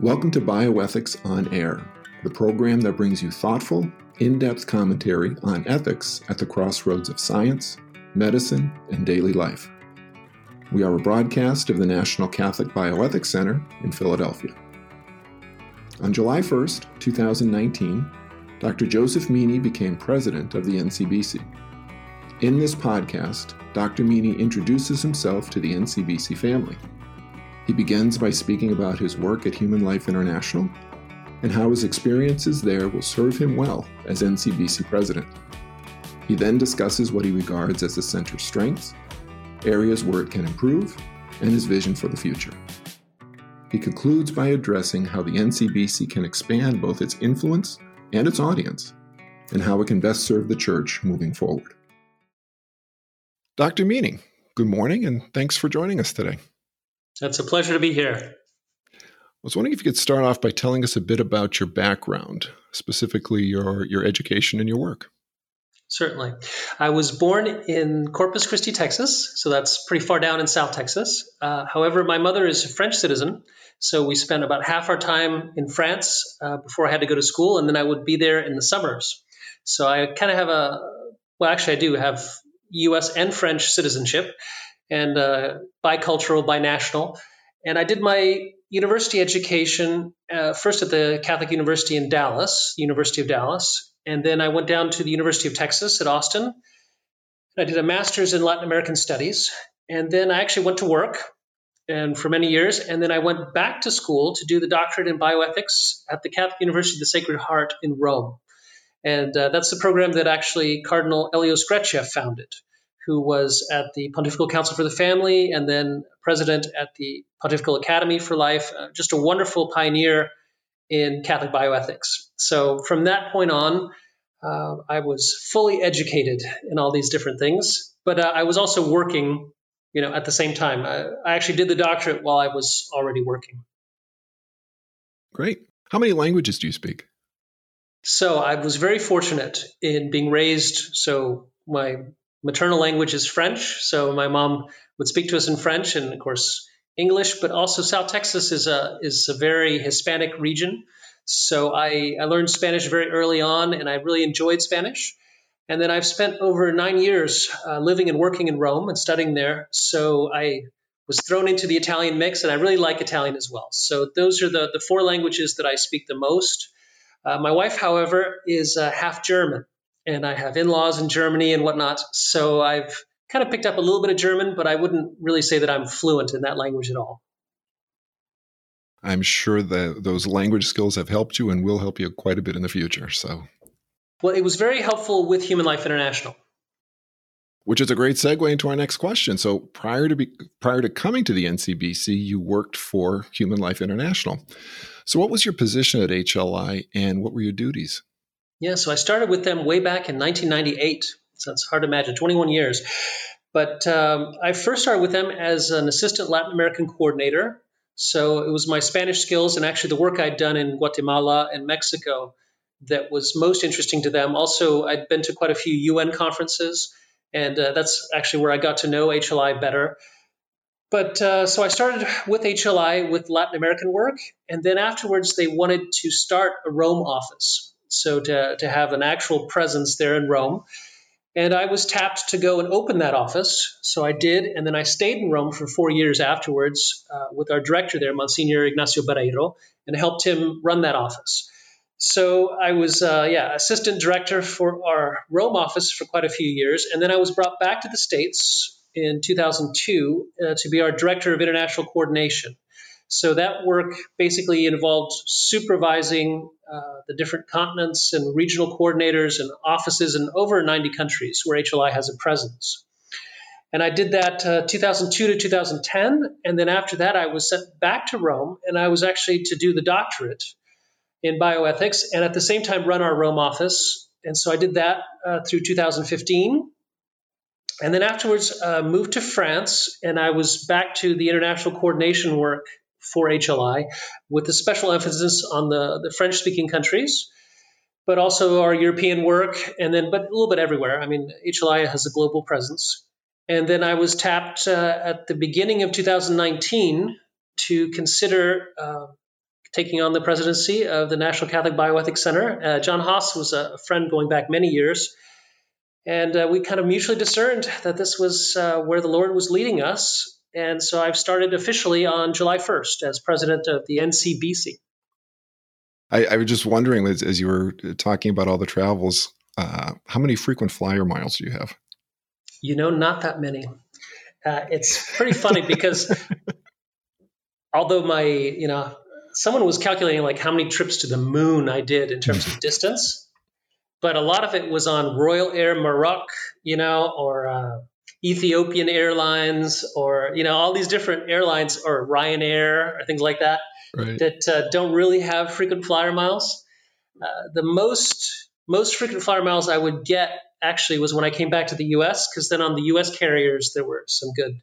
Welcome to Bioethics on Air, the program that brings you thoughtful, in depth commentary on ethics at the crossroads of science, medicine, and daily life. We are a broadcast of the National Catholic Bioethics Center in Philadelphia. On July 1st, 2019, Dr. Joseph Meany became president of the NCBC. In this podcast, Dr. Meany introduces himself to the NCBC family. He begins by speaking about his work at Human Life International and how his experiences there will serve him well as NCBC president. He then discusses what he regards as the center's strengths, areas where it can improve, and his vision for the future. He concludes by addressing how the NCBC can expand both its influence and its audience, and how it can best serve the church moving forward. Dr. Meany, good morning, and thanks for joining us today. It's a pleasure to be here. I was wondering if you could start off by telling us a bit about your background, specifically your, your education and your work. Certainly. I was born in Corpus Christi, Texas, so that's pretty far down in South Texas. Uh, however, my mother is a French citizen, so we spent about half our time in France uh, before I had to go to school, and then I would be there in the summers. So I kind of have a, well, actually, I do have US and French citizenship and uh, bicultural, binational. And I did my university education uh, first at the Catholic University in Dallas, University of Dallas, and then I went down to the University of Texas at Austin. I did a master's in Latin American studies, and then I actually went to work and for many years, and then I went back to school to do the doctorate in bioethics at the Catholic University of the Sacred Heart in Rome. And uh, that's the program that actually Cardinal Elio Sgreccia founded who was at the Pontifical Council for the Family and then president at the Pontifical Academy for Life, uh, just a wonderful pioneer in Catholic bioethics. So from that point on, uh, I was fully educated in all these different things, but uh, I was also working, you know, at the same time. I, I actually did the doctorate while I was already working. Great. How many languages do you speak? So I was very fortunate in being raised. So my maternal language is French, so my mom would speak to us in French, and of course English. But also South Texas is a is a very Hispanic region, so I, I learned Spanish very early on, and I really enjoyed Spanish. And then I've spent over nine years uh, living and working in Rome and studying there. So I was thrown into the Italian mix, and I really like Italian as well. So those are the, the four languages that I speak the most. Uh, my wife, however, is uh, half German and I have in laws in Germany and whatnot. So I've kind of picked up a little bit of German, but I wouldn't really say that I'm fluent in that language at all. I'm sure that those language skills have helped you and will help you quite a bit in the future. So, well, it was very helpful with Human Life International. Which is a great segue into our next question. So, prior to be, prior to coming to the NCBC, you worked for Human Life International. So, what was your position at HLI, and what were your duties? Yeah, so I started with them way back in 1998. So it's hard to imagine, 21 years. But um, I first started with them as an assistant Latin American coordinator. So it was my Spanish skills and actually the work I'd done in Guatemala and Mexico that was most interesting to them. Also, I'd been to quite a few UN conferences, and uh, that's actually where I got to know HLI better. But uh, so I started with HLI with Latin American work, and then afterwards they wanted to start a Rome office so to, to have an actual presence there in Rome. And I was tapped to go and open that office. So I did. And then I stayed in Rome for four years afterwards uh, with our director there, Monsignor Ignacio Barreiro, and helped him run that office. So I was, uh, yeah, assistant director for our Rome office for quite a few years. And then I was brought back to the States in 2002 uh, to be our director of international coordination. So that work basically involved supervising uh, the different continents and regional coordinators and offices in over 90 countries where HLI has a presence. And I did that uh, 2002 to 2010. And then after that, I was sent back to Rome and I was actually to do the doctorate in bioethics and at the same time run our Rome office. And so I did that uh, through 2015. And then afterwards, uh, moved to France and I was back to the international coordination work for HLI, with a special emphasis on the, the French speaking countries, but also our European work, and then, but a little bit everywhere. I mean, HLI has a global presence. And then I was tapped uh, at the beginning of 2019 to consider uh, taking on the presidency of the National Catholic Bioethics Center. Uh, John Haas was a friend going back many years. And uh, we kind of mutually discerned that this was uh, where the Lord was leading us. And so I've started officially on July 1st as president of the NCBC. I, I was just wondering, as, as, you were talking about all the travels, uh, how many frequent flyer miles do you have? You know, not that many. Uh, it's pretty funny because although my, you know, someone was calculating like how many trips to the moon I did in terms of distance, but a lot of it was on Royal Air Maroc, you know, or uh, Ethiopian Airlines, or you know, all these different airlines, or Ryanair, or things like that, right. that uh, don't really have frequent flyer miles. Uh, the most most frequent flyer miles I would get actually was when I came back to the U.S. because then on the U.S. carriers there were some good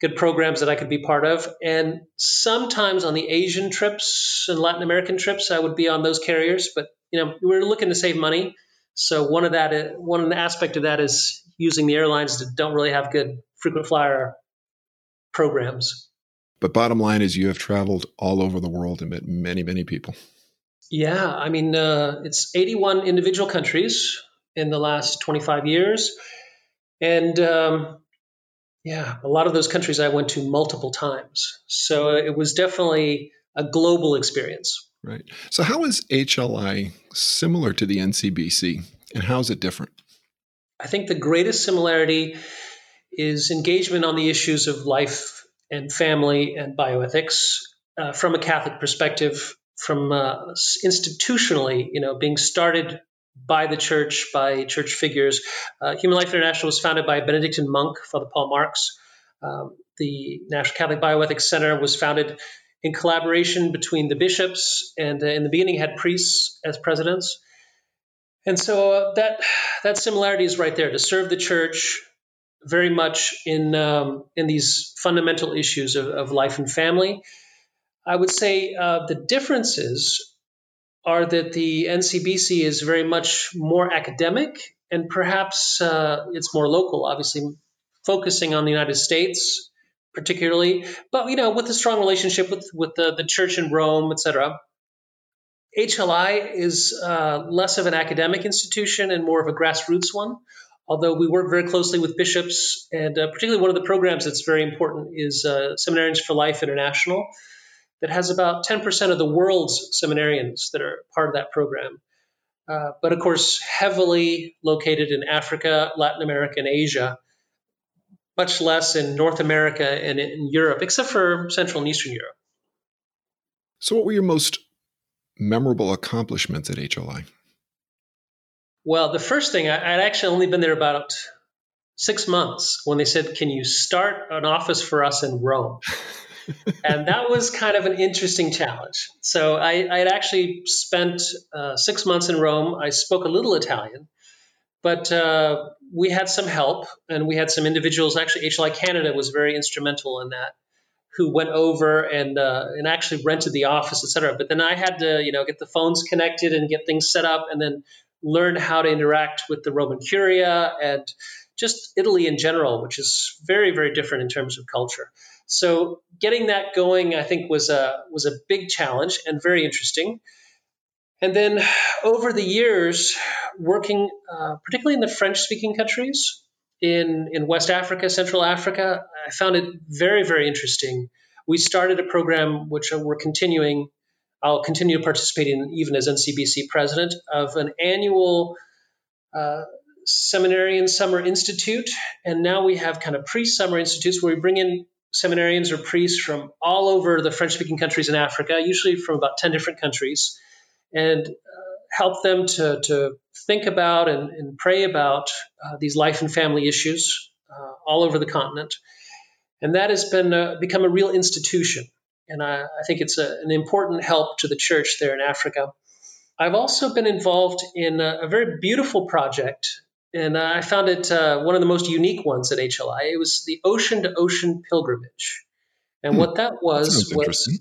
good programs that I could be part of. And sometimes on the Asian trips and Latin American trips, I would be on those carriers. But you know, we are looking to save money, so one of that one aspect of that is using the airlines that don't really have good frequent flyer programs. But bottom line is, you have traveled all over the world and met many, many people. Yeah, I mean, uh, it's 81 individual countries in the last 25 years, and um, yeah, a lot of those countries I went to multiple times. So it was definitely a global experience. Right. So, how is HLI similar to the NCBC and how is it different? I think the greatest similarity is engagement on the issues of life and family and bioethics uh, from a Catholic perspective, from uh, institutionally, you know, being started by the church, by church figures. Uh, Human Life International was founded by a Benedictine monk, Father Paul Marx. Um, the National Catholic Bioethics Center was founded in collaboration between the bishops, and uh, in the beginning had priests as presidents. And so uh, that that similarity is right there to serve the church very much in um, in these fundamental issues of, of, life and family. I would say uh, the differences are that the NCBC is very much more academic and perhaps uh, it's more local, obviously focusing on the United States particularly, but you know with a strong relationship with with the, the church in Rome, etc. HLI is uh, less of an academic institution and more of a grassroots one. Although we work very closely with bishops, and uh, particularly one of the programs that's very important is uh, Seminarians for Life International, that has about 10% of the world's seminarians that are part of that program. Uh, but of course, heavily located in Africa, Latin America, and Asia, much less in North America and in Europe, except for Central and Eastern Europe. So, what were your most memorable accomplishments at HLI? Well, the first thing, I, would actually only been there about six months when they said, Can you start an office for us in Rome? and that was kind of an interesting challenge. So I, I had actually spent uh, six months in Rome. I spoke a little Italian, but uh, we had some help, and we had some individuals. Actually, HLI Canada was very instrumental in that, who went over and uh, and actually rented the office, et cetera. But then I had to, you know, get the phones connected and get things set up, and then learn how to interact with the Roman Curia and just Italy in general, which is very, very different in terms of culture. So getting that going, I think, was a was a big challenge and very interesting. And then over the years, working uh, particularly in the French-speaking countries in in West Africa, Central Africa, I found it very very interesting. We started a program which we're continuing. I'll continue to participate in even as NCBC president of an annual uh, Seminarian Summer Institute, and now we have kind of pre-summer institutes where we bring in seminarians or priests from all over the French speaking countries in Africa, usually from about 10 different countries, and uh, help them to, to think about and, and pray about uh, these life and family issues uh, all over the continent. And that has been uh, become a real institution. And I, I think it's a, an important help to the church there in Africa. I've also been involved in a, a very beautiful project and I found it uh, one of the most unique ones at HLI. It was the Ocean to Ocean Pilgrimage, and hmm. what that was that was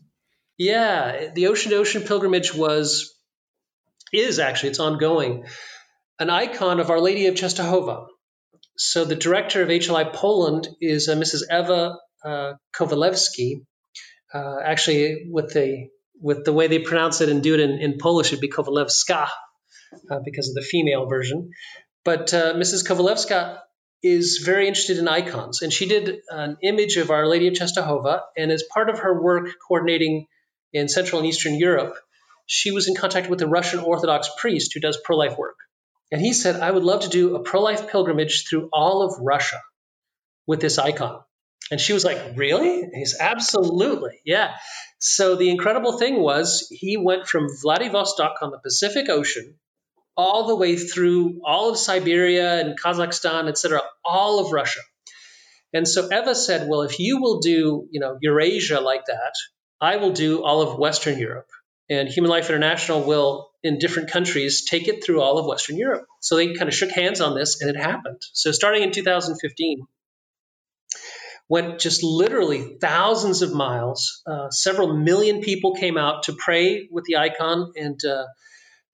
yeah, the Ocean to Ocean Pilgrimage was is actually it's ongoing, an icon of Our Lady of Czestochowa. So the director of HLI Poland is uh, Mrs. Eva uh, Kowalewski, uh, actually with the with the way they pronounce it and do it in, in Polish, it'd be Kowalewska uh, because of the female version. But uh, Mrs. Kowalewska is very interested in icons, and she did an image of Our Lady of Czestochowa. And as part of her work coordinating in Central and Eastern Europe, she was in contact with a Russian Orthodox priest who does pro life work. And he said, I would love to do a pro life pilgrimage through all of Russia with this icon. And she was like, Really? And he's absolutely. Yeah. So the incredible thing was he went from Vladivostok on the Pacific Ocean all the way through all of Siberia and Kazakhstan, et cetera, all of Russia. And so Eva said, well, if you will do, you know, Eurasia like that, I will do all of Western Europe. And Human Life International will, in different countries, take it through all of Western Europe. So they kind of shook hands on this and it happened. So starting in 2015, went just literally thousands of miles. Uh, several million people came out to pray with the icon and uh,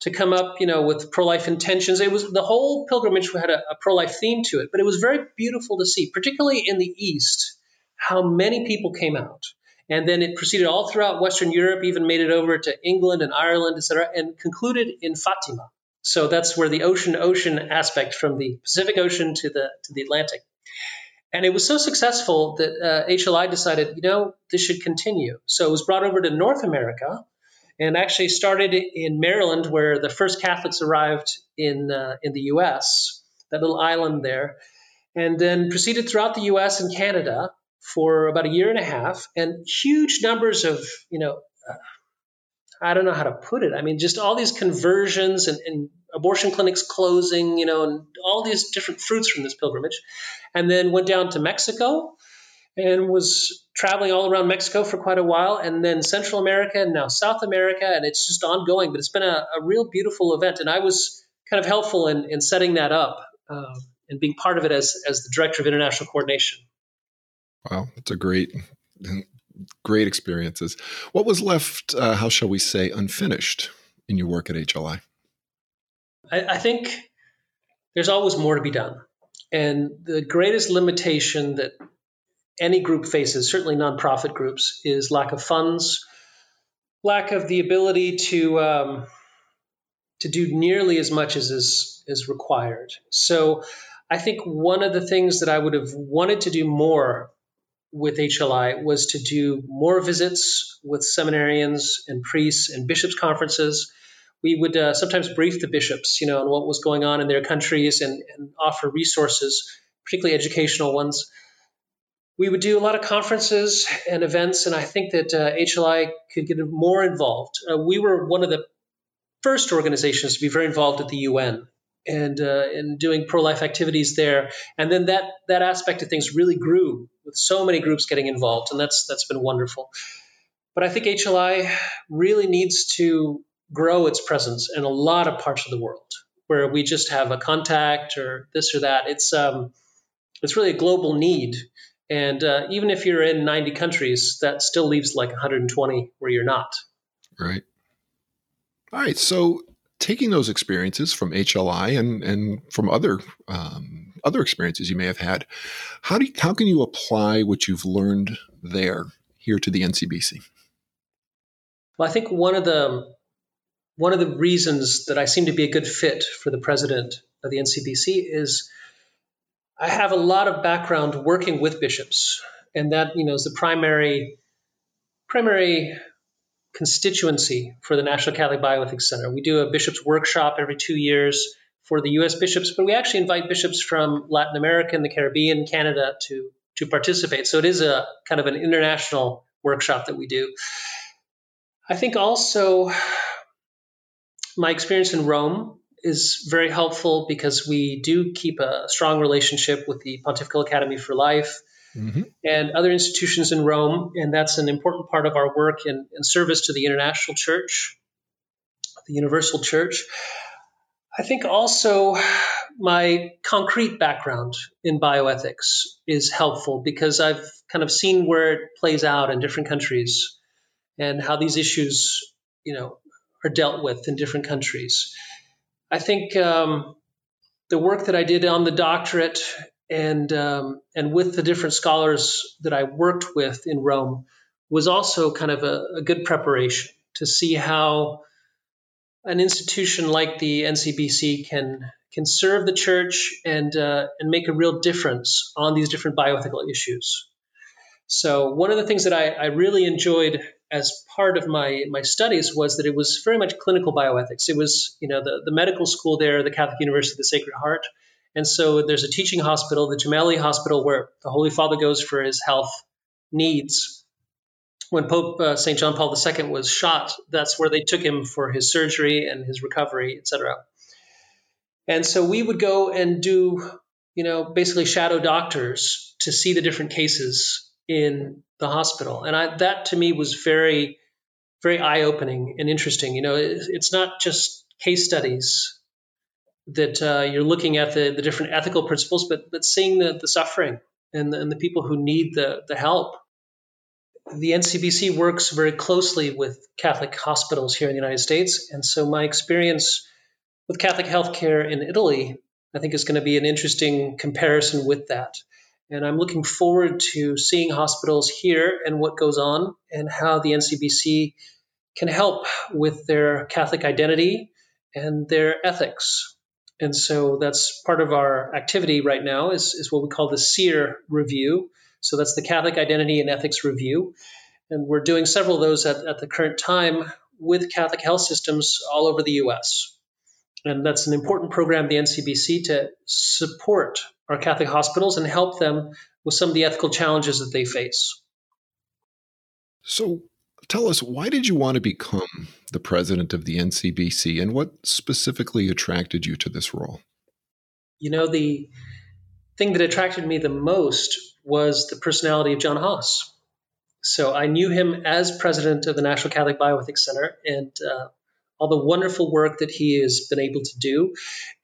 to come up, you know, with pro-life intentions. It was the whole pilgrimage had a, a pro-life theme to it, but it was very beautiful to see, particularly in the East, how many people came out. And then it proceeded all throughout Western Europe, even made it over to England and Ireland, et cetera, and concluded in Fatima. So that's where the ocean-ocean aspect from the Pacific Ocean to the to the Atlantic. And it was so successful that uh, HLI decided, you know, this should continue. So it was brought over to North America, and actually started in Maryland, where the first Catholics arrived in uh, in the U.S. That little island there, and then proceeded throughout the U.S. and Canada for about a year and a half, and huge numbers of you know. Uh, I don't know how to put it. I mean, just all these conversions and, and abortion clinics closing, you know, and all these different fruits from this pilgrimage. And then went down to Mexico and was traveling all around Mexico for quite a while, and then Central America, and now South America, and it's just ongoing. But it's been a, a real beautiful event, and I was kind of helpful in, in setting that up uh, and being part of it as as the director of international coordination. Wow, that's a great, great experiences. What was left? Uh, how shall we say, unfinished in your work at HLI? I, I think there's always more to be done. And the greatest limitation that any group faces, certainly nonprofit groups, is lack of funds, lack of the ability to um, to do nearly as much as is is required. So, I think one of the things that I would have wanted to do more with HLI was to do more visits with seminarians and priests and bishops conferences. We would uh, sometimes brief the bishops, you know, on what was going on in their countries and, and offer resources, particularly educational ones we would do a lot of conferences and events, and I think that uh, HLI could get more involved. Uh, we were one of the first organizations to be very involved at the UN and uh, in doing pro-life activities there, and then that that aspect of things really grew with so many groups getting involved, and that's that's been wonderful. But I think HLI really needs to grow its presence in a lot of parts of the world where we just have a contact or this or that. It's um, it's really a global need and uh, even if you're in 90 countries, that still leaves like 120 where you're not. Right. All right. So taking those experiences from HLI and and from other um, other experiences you may have had, how do you, how can you apply what you've learned there here to the NCBC? Well, I think one of the one of the reasons that I seem to be a good fit for the president of the NCBC is I have a lot of background working with bishops, and that you know is the primary primary constituency for the National Catholic Bioethics Center. We do a bishops workshop every two years for the U.S. bishops, but we actually invite bishops from Latin America and the Caribbean, Canada to to participate. So it is a kind of an international workshop that we do. I think also my experience in Rome is very helpful because we do keep a strong relationship with the Pontifical Academy for Life mm-hmm. and other institutions in Rome. And that's an important part of our work and service to the international church, the universal church. I think also my concrete background in bioethics is helpful because I've kind of seen where it plays out in different countries and how these issues, you know, are dealt with in different countries. I think um, the work that I did on the doctorate and um, and with the different scholars that I worked with in Rome was also kind of a, a good preparation to see how an institution like the NCBC can can serve the church and uh, and make a real difference on these different bioethical issues. So one of the things that I, I really enjoyed as part of my my studies was that it was very much clinical bioethics. It was you know the the medical school there, the Catholic University of the Sacred Heart, and so there's a teaching hospital, the Gemelli Hospital, where the Holy Father goes for his health needs when Pope uh, St. John Paul II was shot, that's where they took him for his surgery and his recovery, etc. And so we would go and do, you know, basically shadow doctors to see the different cases in the hospital. And I, that to me was very, very eye opening and interesting. You know, it, it's not just case studies that uh, you're looking at the, the different ethical principles, but, but seeing the, the suffering and the, and the people who need the, the help the NCBC works very closely with Catholic hospitals here in the United States. And so my experience with Catholic healthcare in Italy, I think, is going to be an interesting comparison with that. And I'm looking forward to seeing hospitals here and what goes on and how the NCBC can help with their Catholic identity and their ethics. And so that's part of our activity right now is, is what we call the CIR review, so that's the Catholic Identity and Ethics Review. And we're doing several of those at, at the current time with Catholic health systems all over the US. And that's an important program, the NCBC, to support our Catholic hospitals and help them with some of the ethical challenges that they face. So, tell us, why did you want to become the president of the NCBC and what specifically attracted you to this role? You know, the thing that attracted me the most was the personality of John Haas. So I knew him as president of the National Catholic Bioethics Center and uh, all the wonderful work that he has been able to do.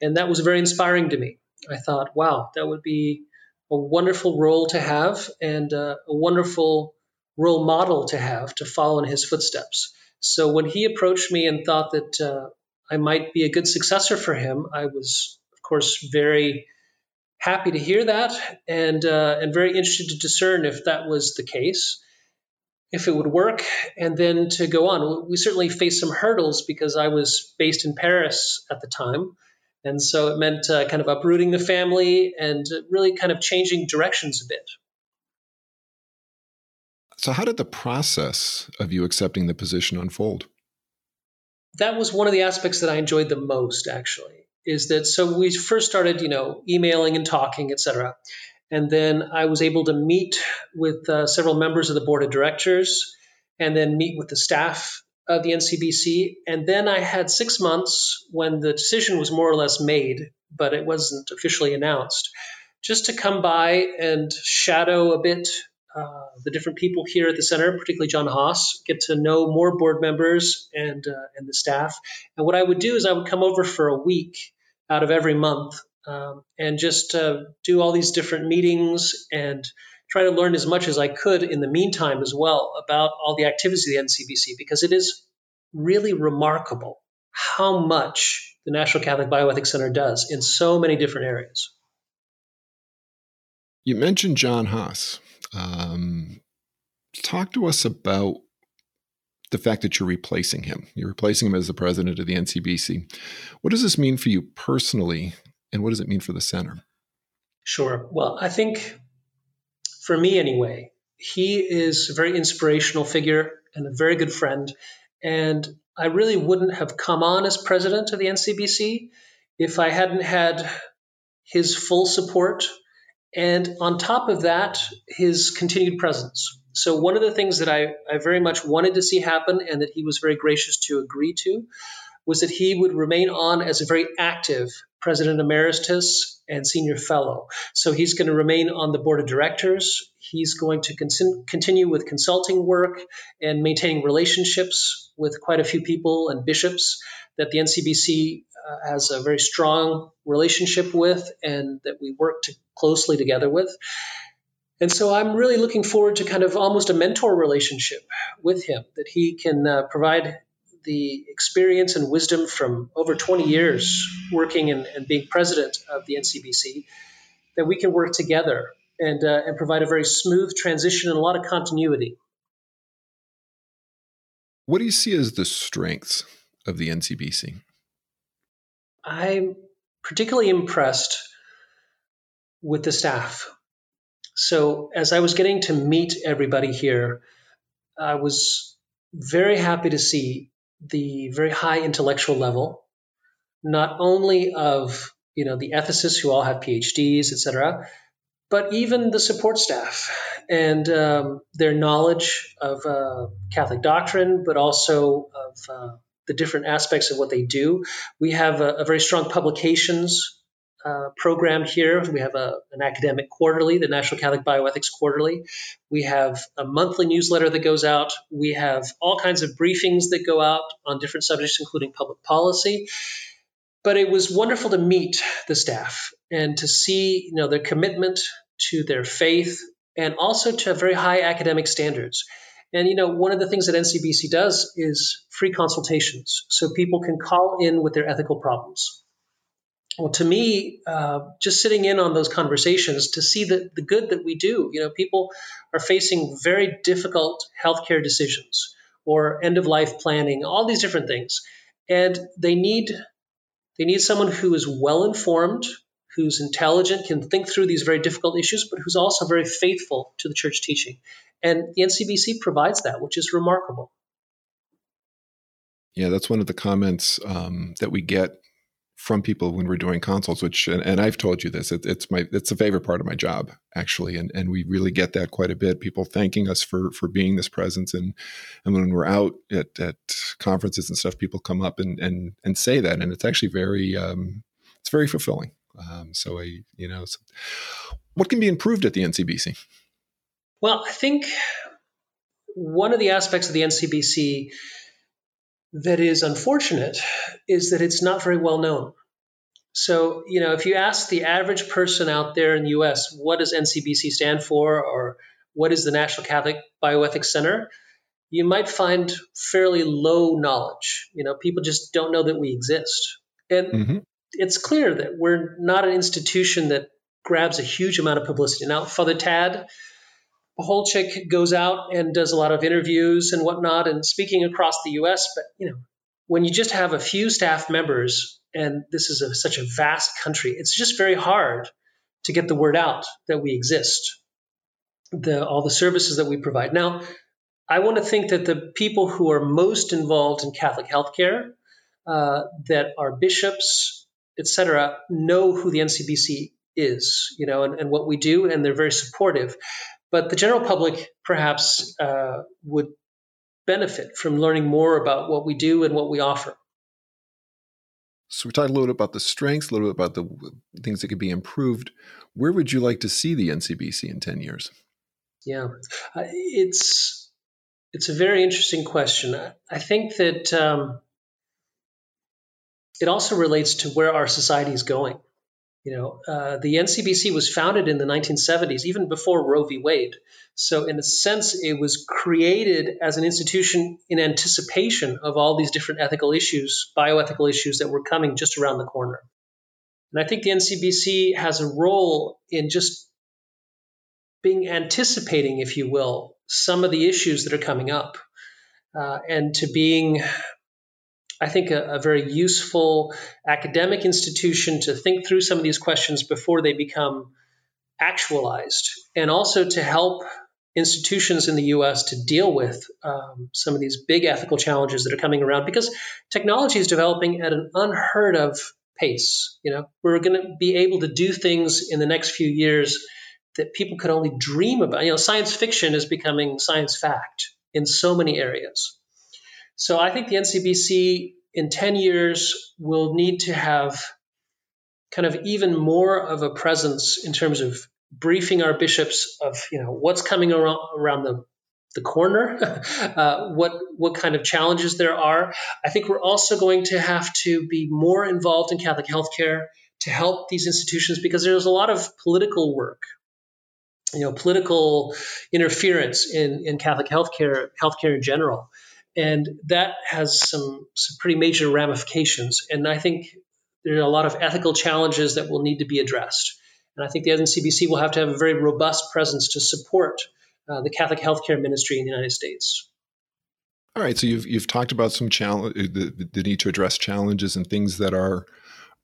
And that was very inspiring to me. I thought, wow, that would be a wonderful role to have and uh, a wonderful role model to have to follow in his footsteps. So when he approached me and thought that uh, I might be a good successor for him, I was, of course, very happy to hear that and uh, and very interested to discern if that was the case, if it would work, and then to go on. We certainly faced some hurdles because I was based in Paris at the time. And so it meant uh, kind of uprooting the family and really kind of changing directions a bit. So, how did the process of you accepting the position unfold? That was one of the aspects that I enjoyed the most, actually is that so we first started, you know, emailing and talking, etc. And then I was able to meet with uh, several members of the board of directors and then meet with the staff of the NCBC. And then I had six months when the decision was more or less made, but it wasn't officially announced, just to come by and shadow a bit uh, the different people here at the center, particularly John Haas, get to know more board members and uh, and the staff. And what I would do is I would come over for a week out of every month um, and just uh, do all these different meetings and try to learn as much as I could in the meantime as well about all the activities of the NCBC because it is really remarkable how much the National Catholic Bioethics Center does in so many different areas. You mentioned John Haas. Um, talk to us about the fact that you're replacing him. You're replacing him as the president of the NCBC. What does this mean for you personally, and what does it mean for the center? Sure. Well, I think for me anyway, he is a very inspirational figure and a very good friend. And I really wouldn't have come on as president of the NCBC if I hadn't had his full support and on top of that, his continued presence. So, one of the things that I, I very much wanted to see happen and that he was very gracious to agree to was that he would remain on as a very active president emeritus and senior fellow. So, he's going to remain on the board of directors. He's going to con- continue with consulting work and maintaining relationships with quite a few people and bishops that the NCBC uh, has a very strong relationship with and that we work to, closely together with. And so I'm really looking forward to kind of almost a mentor relationship with him, that he can uh, provide the experience and wisdom from over 20 years working and, and, being president of the NCBC, that we can work together and, uh, and provide a very smooth transition and a lot of continuity What do you see as the strengths of the NCBC? I'm particularly impressed with the staff. So, as I was getting to meet everybody here, I was very happy to see the very high intellectual level, not only of you know the ethicists who all have PhDs, et cetera, but even the support staff and um, their knowledge of uh, Catholic doctrine, but also of uh, the different aspects of what they do. We have a, a very strong publications uh, program here. We have a, an academic quarterly, the National Catholic Bioethics Quarterly. We have a monthly newsletter that goes out. We have all kinds of briefings that go out on different subjects, including public policy. But it was wonderful to meet the staff and to see, you know, their commitment to their faith and also to very high academic standards. And you know, one of the things that NCBC does is free consultations, so people can call in with their ethical problems. Well, to me, uh, just sitting in on those conversations to see the, the good that we do, you know, people are facing very difficult healthcare decisions or end of life planning, all these different things, and they need they need someone who is well informed, who's intelligent, can think through these very difficult issues, but who's also very faithful to the church teaching. And the NCBC provides that, which is remarkable. Yeah, that's one of the comments um, that we get from people when we're doing consults. Which, and, and I've told you this, it, it's my it's a favorite part of my job actually, and and we really get that quite a bit. People thanking us for for being this presence, and and when we're out at, at conferences and stuff, people come up and and and say that, and it's actually very um, it's very fulfilling. Um, so I, you know, so what can be improved at the NCBC? Well, I think one of the aspects of the NCBC that is unfortunate is that it's not very well known. So, you know, if you ask the average person out there in the US, what does NCBC stand for or what is the National Catholic Bioethics Center, you might find fairly low knowledge. You know, people just don't know that we exist. And mm-hmm. It's clear that we're not an institution that grabs a huge amount of publicity. Now, Father Tad Pacholczyk goes out and does a lot of interviews and whatnot and speaking across the U.S. But you know, when you just have a few staff members and this is a, such a vast country, it's just very hard to get the word out that we exist, the, all the services that we provide. Now, I want to think that the people who are most involved in Catholic healthcare, uh, that are bishops, etc., know who the NCBC is, you know, and, and, what we do, and they're very supportive. But the general public perhaps uh, would benefit from learning more about what we do and what we offer. So we talked a little bit about the strengths, a little bit about the things that could be improved. Where would you like to see the NCBC in ten years? Yeah, uh, it's it's a very interesting question. I think that um, it also relates to where our society is going. You know, uh, the NCBC was founded in the 1970s, even before Roe v. Wade. So, in a sense, it was created as an institution in anticipation of all these different ethical issues, bioethical issues that were coming just around the corner. And I think the NCBC has a role in just being anticipating, if you will, some of the issues that are coming up, uh, and to being I think, a, a, very useful academic institution to think through some of these questions before they become actualized, and also to help institutions in the US to deal with um, some of these big ethical challenges that are coming around because technology is developing at an unheard of pace. You know, we're going to be able to do things in the next few years that people could only dream about. You know, science fiction is becoming science fact in so many areas. So I think the NCBC in 10 years will need to have kind of even more of a presence in terms of briefing our bishops of you know what's coming around, around the the corner, uh, what what kind of challenges there are. I think we're also going to have to be more involved in Catholic healthcare to help these institutions because there's a lot of political work, you know, political interference in in Catholic healthcare healthcare in general and that has some, some pretty major ramifications. And I think there are a lot of ethical challenges that will need to be addressed. And I think the NCBC will have to have a very robust presence to support uh, the Catholic healthcare ministry in the United States. All right, so you've you've talked about some challenge, the, the need to address challenges and things that are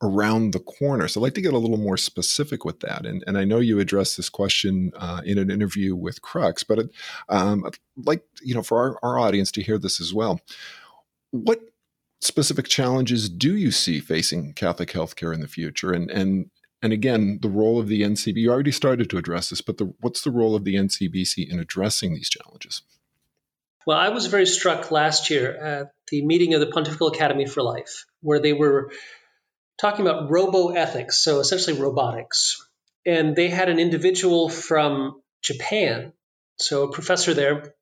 around the corner. So I'd like to get a little more specific with that. And, and I know you addressed this question uh, in an interview with Crux, but it, um, I'd like you know for our, our audience to hear this as well. What specific challenges do you see facing Catholic healthcare in the future? And and and again, the role of the NCB. You already started to address this, but the, what's the role of the NCBC in addressing these challenges? Well, I was very struck last year at the meeting of the Pontifical Academy for Life, where they were talking about roboethics, so essentially robotics. And they had an individual from Japan, so a professor there,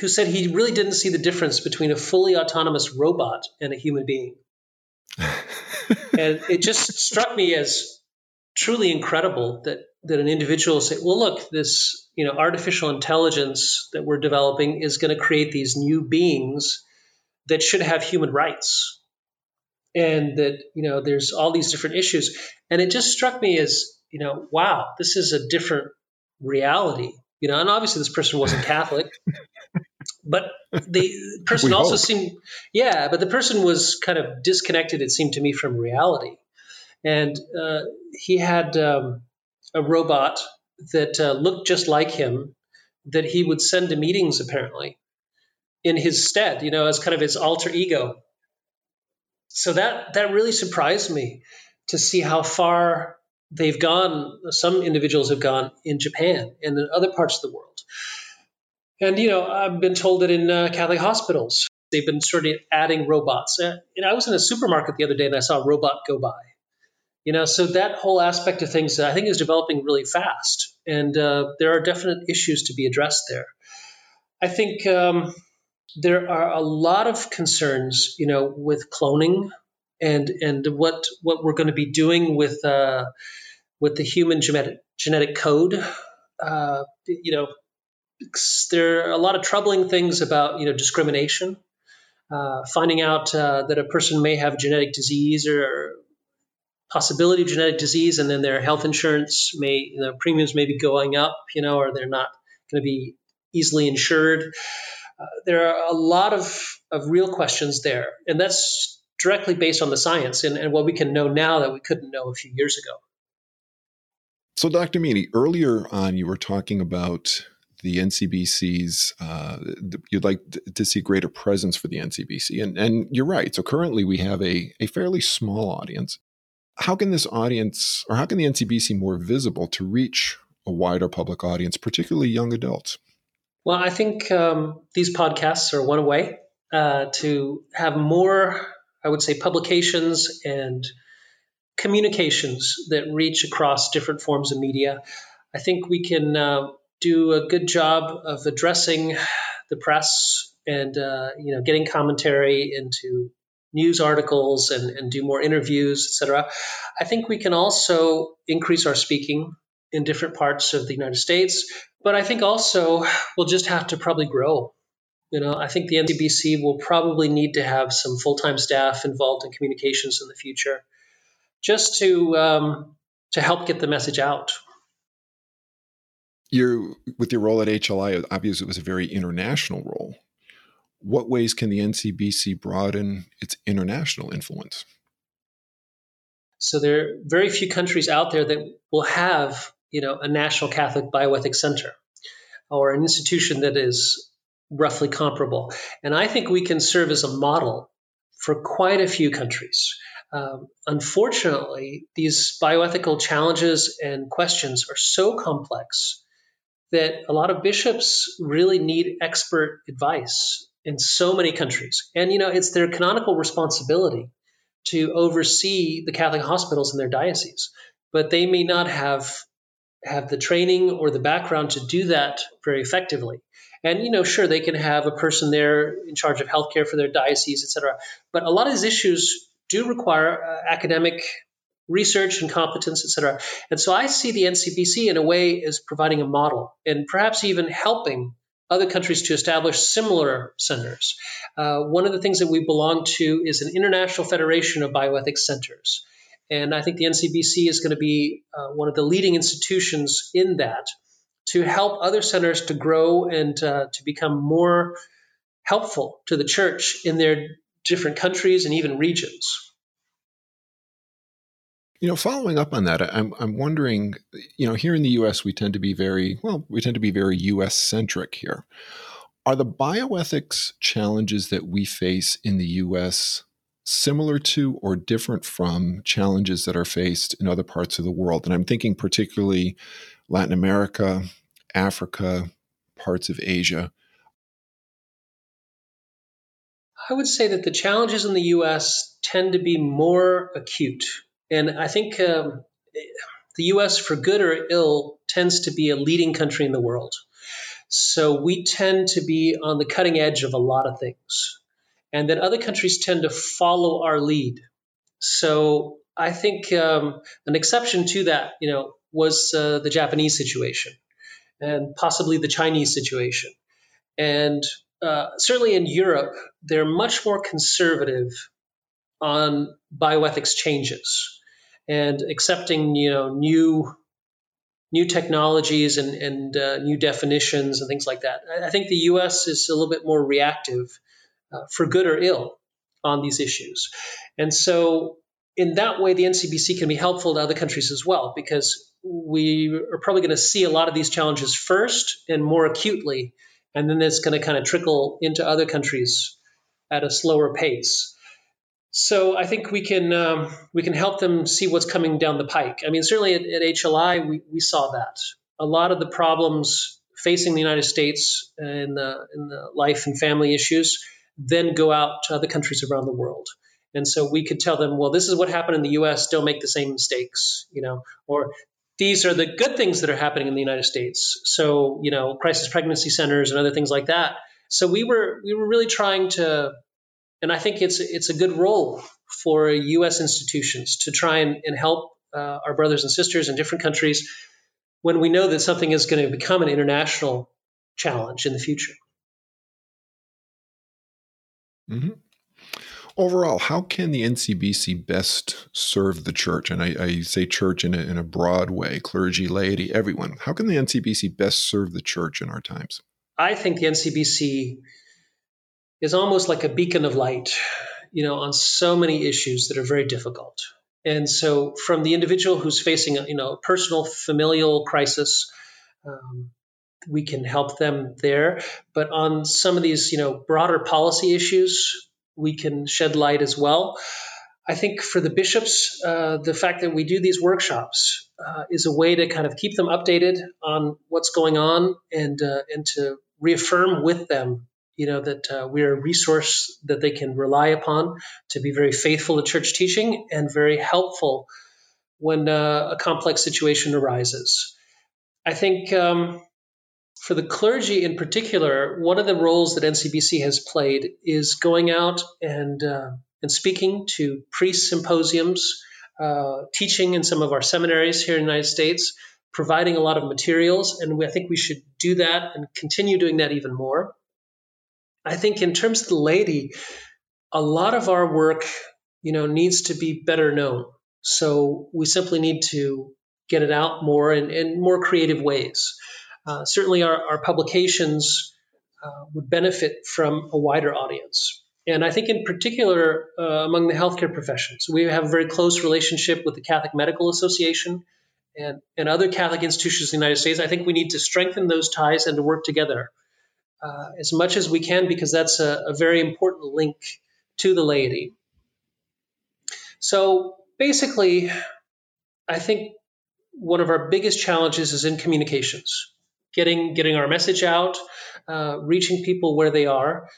who said he really didn't see the difference between a fully autonomous robot and a human being. and it just struck me as truly incredible that that an individual say, well, look, this you know artificial intelligence that we're developing is going to create these new beings that should have human rights and that you know there's all these different issues. And it just struck me as you know wow this is a different reality you know and obviously this person wasn't catholic but the person also hope. seemed yeah but the person was kind of disconnected it seemed to me from reality. And uh, he had um, a robot that uh, looked just like him that he would send to meetings apparently in his stead you know as kind of his alter ego so that that really surprised me to see how far they've gone. Some individuals have gone in Japan and in other parts of the world. And you know, I've been told that in uh, Catholic hospitals they've been sort of adding robots. Uh, and I was in a supermarket the other day and I saw a robot go by. You know, so that whole aspect of things I think is developing really fast, and uh, there are definite issues to be addressed there. I think um, there are a lot of concerns, you know, with cloning and and what what we're going to be doing with uh, with the human genetic genetic code. Uh, you know, there are a lot of troubling things about you know discrimination. Uh, finding out uh, that a person may have genetic disease or possibility of genetic disease, and then their health insurance may you know, premiums may be going up, you know, or they're not going to be easily insured. There are a lot of, of real questions there, and that's directly based on the science and, and what we can know now that we couldn't know a few years ago. So, Dr. Meany, earlier on, you were talking about the NCBC's, uh, you'd like to see greater presence for the NCBC. And, and you're right. So, currently, we have a, a fairly small audience. How can this audience, or how can the NCBC more visible to reach a wider public audience, particularly young adults? Well, I think um, these podcasts are one way uh, to have more, I would say, publications and communications that reach across different forms of media. I think we can uh, do a good job of addressing the press and uh, you know getting commentary into news articles and, and do more interviews, etc. I think we can also increase our speaking in different parts of the United States. But I think also we'll just have to probably grow. You know, I think the NCBC will probably need to have some full time staff involved in communications in the future, just to um, to help get the message out. Your with your role at HLI, obviously it was a very international role. What ways can the NCBC broaden its international influence? So there are very few countries out there that will have you know, a National Catholic Bioethics Center or an institution that is roughly comparable. And I think we can serve as a model for quite a few countries. Um, unfortunately, these bioethical challenges and questions are so complex that a lot of bishops really need expert advice in so many countries. And, you know, it's their canonical responsibility to oversee the Catholic hospitals in their diocese, but they may not have have the training or the background to do that very effectively. And you know, sure, they can have a person there in charge of healthcare for their diocese, et cetera. But a lot of these issues do require uh, academic research and competence, et cetera. And so I see the NCBC in a way as providing a model and perhaps even helping other countries to establish similar centers. Uh, one of the things that we belong to is an international federation of bioethics centers. And I think the NCBC is going to be uh, one of the leading institutions in that to help other centers to grow and uh, to become more helpful to the church in their different countries and even regions. You know, following up on that, I'm I'm wondering, you know, here in the U.S. we tend to be very well, we tend to be very U.S. centric here. Are the bioethics challenges that we face in the U.S. similar to or different from challenges that are faced in other parts of the world? And I'm thinking particularly Latin America, Africa, parts of Asia. I would say that the challenges in the U.S. tend to be more acute and I think um, the US, for good or ill, tends to be a leading country in the world. So we tend to be on the cutting edge of a lot of things. And then other countries tend to follow our lead. So I think um, an exception to that, you know, was uh, the Japanese situation and possibly the Chinese situation. And uh, certainly in Europe, they're much more conservative on bioethics changes and accepting you know new new technologies and, and uh, new definitions and things like that. I, I, think the U.S. is a little bit more reactive, uh, for good or ill, on these issues, and so in that way, the NCBC can be helpful to other countries as well because we are probably going to see a lot of these challenges first and more acutely, and then it's going to kind of trickle into other countries at a slower pace. So I think we can um, we can help them see what's coming down the pike. I mean, certainly at, at HLI we, we saw that a lot of the problems facing the United States in the in the life and family issues then go out to other countries around the world. And so we could tell them, well, this is what happened in the U.S. Don't make the same mistakes, you know, or these are the good things that are happening in the United States. So you know, crisis pregnancy centers and other things like that. So we were we were really trying to and I think it's it's a good role for U.S. institutions to try and, and help uh, our brothers and sisters in different countries when we know that something is going to become an international challenge in the future. Mm-hmm. Overall, how can the NCBC best serve the church? And I, I say church in a, in a broad way clergy, laity, everyone. How can the NCBC best serve the church in our times? I think the NCBC is almost like a beacon of light, you know, on so many issues that are very difficult. And so, from the individual who's facing a you know personal familial crisis, um, we can help them there. But on some of these you know broader policy issues, we can shed light as well. I think for the bishops, uh, the fact that we do these workshops uh, is a way to kind of keep them updated on what's going on and uh, and to reaffirm with them you know that uh, we're a resource that they can rely upon to be very faithful to church teaching and very helpful when uh, a complex situation arises. I think um, for the clergy in particular, one of the roles that NCBC has played is going out and uh, and speaking to priest symposiums, uh, teaching in some of our seminaries here in the United States, providing a lot of materials, and we, I think we should do that and continue doing that even more. I think in terms of the laity, a lot of our work, you know, needs to be better known. So we simply need to get it out more in, in more creative ways. Uh, certainly, our, our publications uh, would benefit from a wider audience. And I think, in particular, uh, among the healthcare professions, we have a very close relationship with the Catholic Medical Association and, and other Catholic institutions in the United States. I think we need to strengthen those ties and to work together uh, as much as we can because that's a, a very important link to the laity. So basically, I think one of our biggest challenges is in communications, getting getting our message out, uh, reaching people where they are,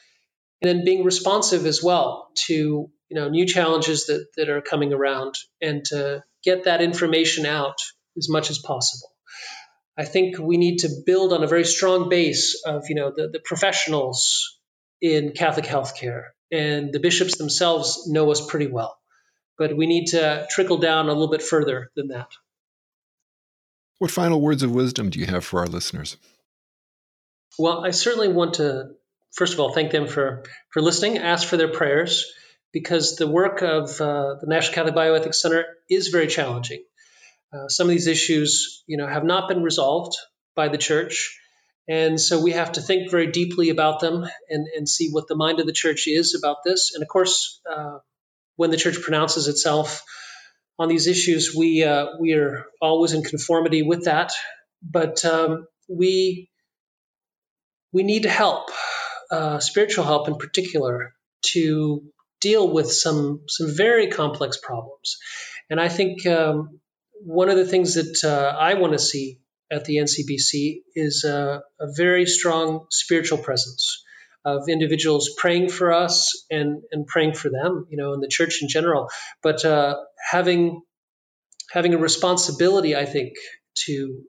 and then being responsive as well to you know new challenges that that are coming around, and to get that information out as much as possible. I think we need to build on a very strong base of you know the, the professionals in Catholic healthcare, and the bishops themselves know us pretty well. But we need to trickle down a little bit further than that. What final words of wisdom do you have for our listeners? Well, I certainly want to, first of all, thank them for, for listening, ask for their prayers, because the work of uh, the National Catholic Bioethics Center is very challenging. Uh, some of these issues, you know, have not been resolved by the church, And so we have to think very deeply about them and, and see what the mind of the church is about this. And of course, uh, when the church pronounces itself on these issues, we uh, we are always in conformity with that. But um, we we need help, uh, spiritual help in particular, to deal with some some very complex problems. And I think um, one of the things that uh, I want to see at the NCBC is a, a, very strong spiritual presence of individuals praying for us and, and praying for them, you know, in the church in general. But uh, having having a responsibility, I think, to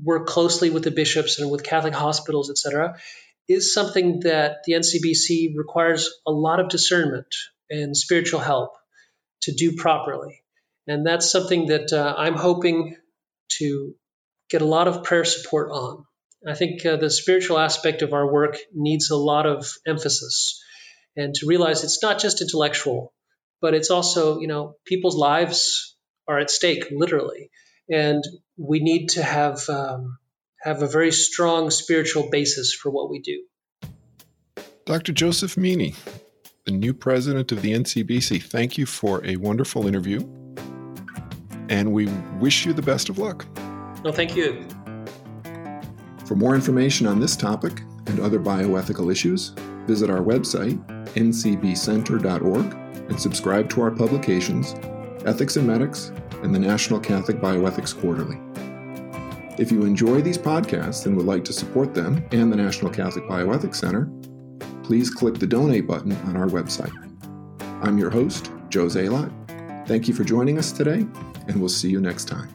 work closely with the bishops and with Catholic hospitals, et cetera, is something that the NCBC requires a lot of discernment and spiritual help to do properly. And that's something that uh, I'm hoping to get a lot of prayer support on. I think uh, the spiritual aspect of our work needs a lot of emphasis and to realize it's not just intellectual, but it's also, you know, people's lives are at stake, literally. And we need to have, um, have a very strong spiritual basis for what we do. Dr. Joseph Meany, the new president of the NCBC, thank you for a wonderful interview. And we wish you the best of luck. No, thank you. For more information on this topic and other bioethical issues, visit our website, ncbcenter.org, and subscribe to our publications, Ethics and Medics, and the National Catholic Bioethics Quarterly. If you enjoy these podcasts and would like to support them and the National Catholic Bioethics Center, please click the donate button on our website. I'm your host, Joe Zalot. Thank you for joining us today, and we'll see you next time.